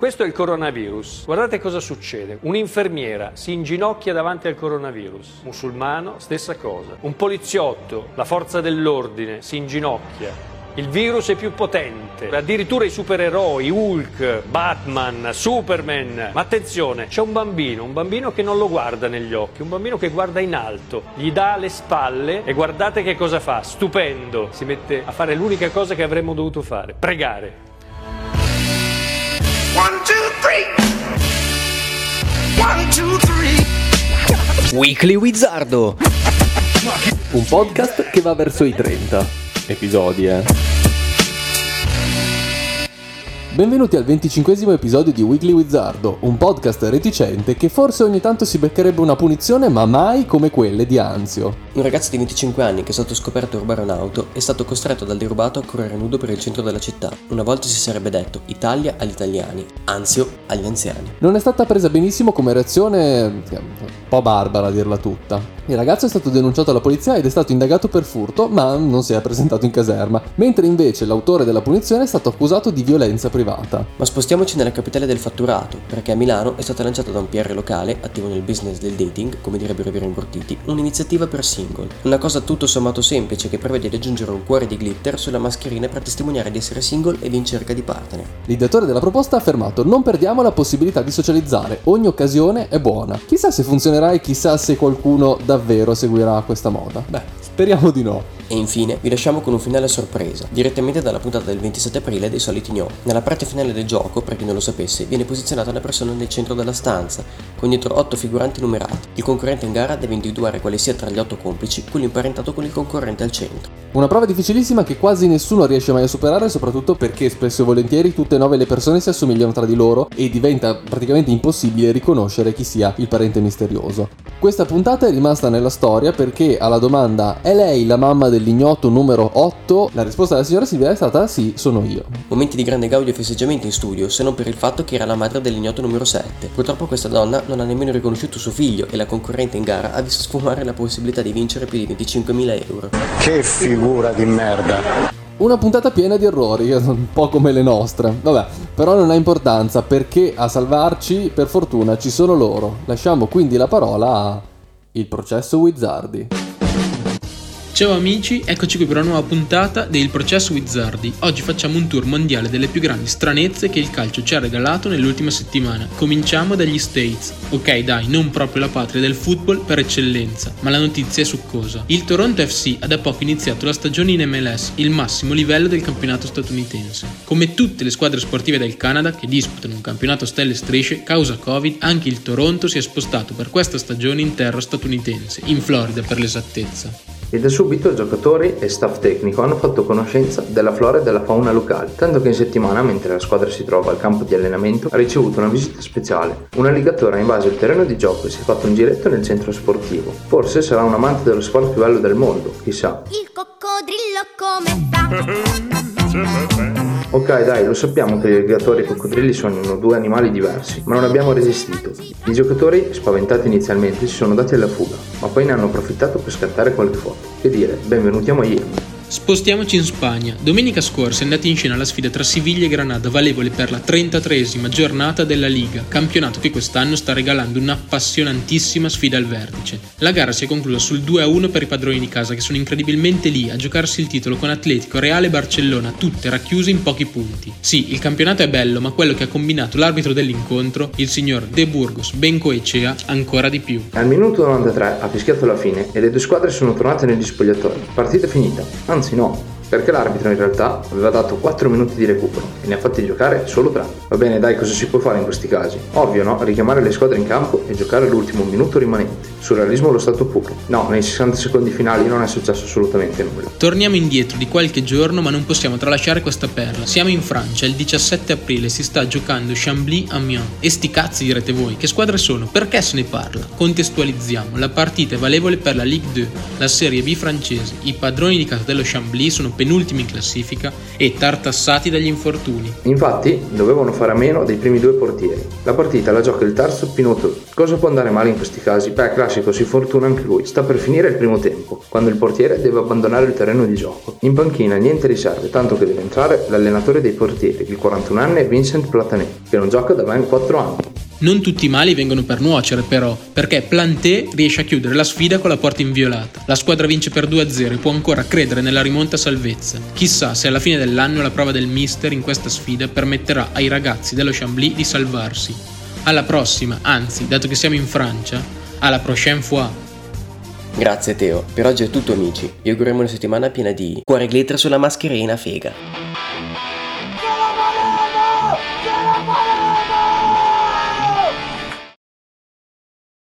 Questo è il coronavirus. Guardate cosa succede. Un'infermiera si inginocchia davanti al coronavirus. Musulmano, stessa cosa. Un poliziotto, la forza dell'ordine, si inginocchia. Il virus è più potente, addirittura i supereroi, Hulk, Batman, Superman. Ma attenzione, c'è un bambino, un bambino che non lo guarda negli occhi, un bambino che guarda in alto, gli dà le spalle e guardate che cosa fa, stupendo. Si mette a fare l'unica cosa che avremmo dovuto fare, pregare. Weekly Wizardo. Un podcast che va verso i 30 episodi, eh. Benvenuti al 25 episodio di Weekly Wizardo, un podcast reticente che forse ogni tanto si beccherebbe una punizione, ma mai come quelle di Anzio. Un ragazzo di 25 anni che è stato scoperto a rubare un'auto è stato costretto dal derubato a correre nudo per il centro della città. Una volta si sarebbe detto Italia agli italiani, Anzio agli anziani. Non è stata presa benissimo come reazione, un po' barbara a dirla tutta. Il ragazzo è stato denunciato alla polizia ed è stato indagato per furto, ma non si è presentato in caserma, mentre invece l'autore della punizione è stato accusato di violenza privata. Ma spostiamoci nella capitale del fatturato, perché a Milano è stata lanciata da un PR locale, attivo nel business del dating, come direbbero i veri imbortiti, un'iniziativa per single. Una cosa tutto sommato semplice che prevede di aggiungere un cuore di glitter sulla mascherina per testimoniare di essere single ed in cerca di partner. L'ideatore della proposta ha affermato non perdiamo la possibilità di socializzare, ogni occasione è buona. Chissà se funzionerà e chissà se qualcuno davvero davvero seguirà questa moda? Beh, speriamo di no. E infine vi lasciamo con un finale a sorpresa, direttamente dalla puntata del 27 aprile dei soliti gno. Nella parte finale del gioco, per chi non lo sapesse, viene posizionata una persona nel centro della stanza, con dietro 8 figuranti numerati. Il concorrente in gara deve individuare quale sia tra gli 8 complici quello imparentato con il concorrente al centro. Una prova difficilissima che quasi nessuno riesce mai a superare, soprattutto perché spesso e volentieri tutte e nove le persone si assomigliano tra di loro e diventa praticamente impossibile riconoscere chi sia il parente misterioso. Questa puntata è rimasta nella storia perché alla domanda è lei la mamma del dell'ignoto numero 8, la risposta della signora Silvia è stata sì, sono io. Momenti di grande gaudio e festeggiamento in studio, se non per il fatto che era la madre dell'ignoto numero 7. Purtroppo questa donna non ha nemmeno riconosciuto suo figlio e la concorrente in gara ha visto sfumare la possibilità di vincere più di 25.000 euro. Che figura di merda! Una puntata piena di errori, un po' come le nostre. Vabbè, però non ha importanza perché a salvarci, per fortuna, ci sono loro. Lasciamo quindi la parola a Il processo Wizardi. Ciao amici, eccoci qui per una nuova puntata del Processo Wizardi. Oggi facciamo un tour mondiale delle più grandi stranezze che il calcio ci ha regalato nell'ultima settimana. Cominciamo dagli States. Ok dai, non proprio la patria del football per eccellenza, ma la notizia è succosa. Il Toronto FC ha da poco iniziato la stagione in MLS, il massimo livello del campionato statunitense. Come tutte le squadre sportive del Canada che disputano un campionato stelle strisce, causa Covid, anche il Toronto si è spostato per questa stagione in terra statunitense, in Florida per l'esattezza e da subito giocatori e staff tecnico hanno fatto conoscenza della flora e della fauna locale, tanto che in settimana, mentre la squadra si trova al campo di allenamento, ha ricevuto una visita speciale. Un alligatore ha invaso il terreno di gioco e si è fatto un giretto nel centro sportivo. Forse sarà un amante dello sport più bello del mondo, chissà. Il coccodrillo come sta? Ok dai, lo sappiamo che gli alligatori e i coccodrilli sono due animali diversi, ma non abbiamo resistito. I giocatori, spaventati inizialmente, si sono dati alla fuga, ma poi ne hanno approfittato per scattare qualche foto e dire benvenuti a Miami. Spostiamoci in Spagna. Domenica scorsa è andata in scena la sfida tra Siviglia e Granada, valevole per la 33esima giornata della Liga, campionato che quest'anno sta regalando un'appassionantissima sfida al vertice. La gara si è conclusa sul 2-1 per i padroni di casa che sono incredibilmente lì a giocarsi il titolo con Atletico, Reale e Barcellona, tutte racchiuse in pochi punti. Sì, il campionato è bello, ma quello che ha combinato l'arbitro dell'incontro, il signor De Burgos Bencoechea, ancora di più. Al minuto 93 ha fischiato la fine e le due squadre sono tornate negli spogliatoi. Partita finita. Anzi no, perché l'arbitro in realtà aveva dato 4 minuti di recupero e ne ha fatti giocare solo 3. Va bene, dai, cosa si può fare in questi casi? Ovvio, no? Richiamare le squadre in campo e giocare l'ultimo minuto rimanente. Surrealismo allo stato puro. No, nei 60 secondi finali non è successo assolutamente nulla. Torniamo indietro di qualche giorno, ma non possiamo tralasciare questa perla. Siamo in Francia, il 17 aprile si sta giocando Chambly-Amiens. E sti cazzi direte voi, che squadre sono? Perché se ne parla? Contestualizziamo, la partita è valevole per la Ligue 2, la Serie B francese. I padroni di casa dello Chambly sono penultimi in classifica e tartassati dagli infortuni. Infatti, dovevano fare a meno dei primi due portieri. La partita la gioca il terzo Pinotto. Cosa può andare male in questi casi? Beh, classico, si fortuna anche lui. Sta per finire il primo tempo, quando il portiere deve abbandonare il terreno di gioco. In panchina niente riserve, tanto che deve entrare l'allenatore dei portieri, il 41enne Vincent Platanet, che non gioca da ben 4 anni. Non tutti i mali vengono per nuocere però, perché Planté riesce a chiudere la sfida con la porta inviolata. La squadra vince per 2-0 e può ancora credere nella rimonta salvezza. Chissà se alla fine dell'anno la prova del mister in questa sfida permetterà ai ragazzi dello Chambly di salvarsi. Alla prossima, anzi, dato che siamo in Francia, alla prochaine fois. Grazie Teo, per oggi è tutto amici, vi auguriamo una settimana piena di cuore glitter sulla mascherina fega.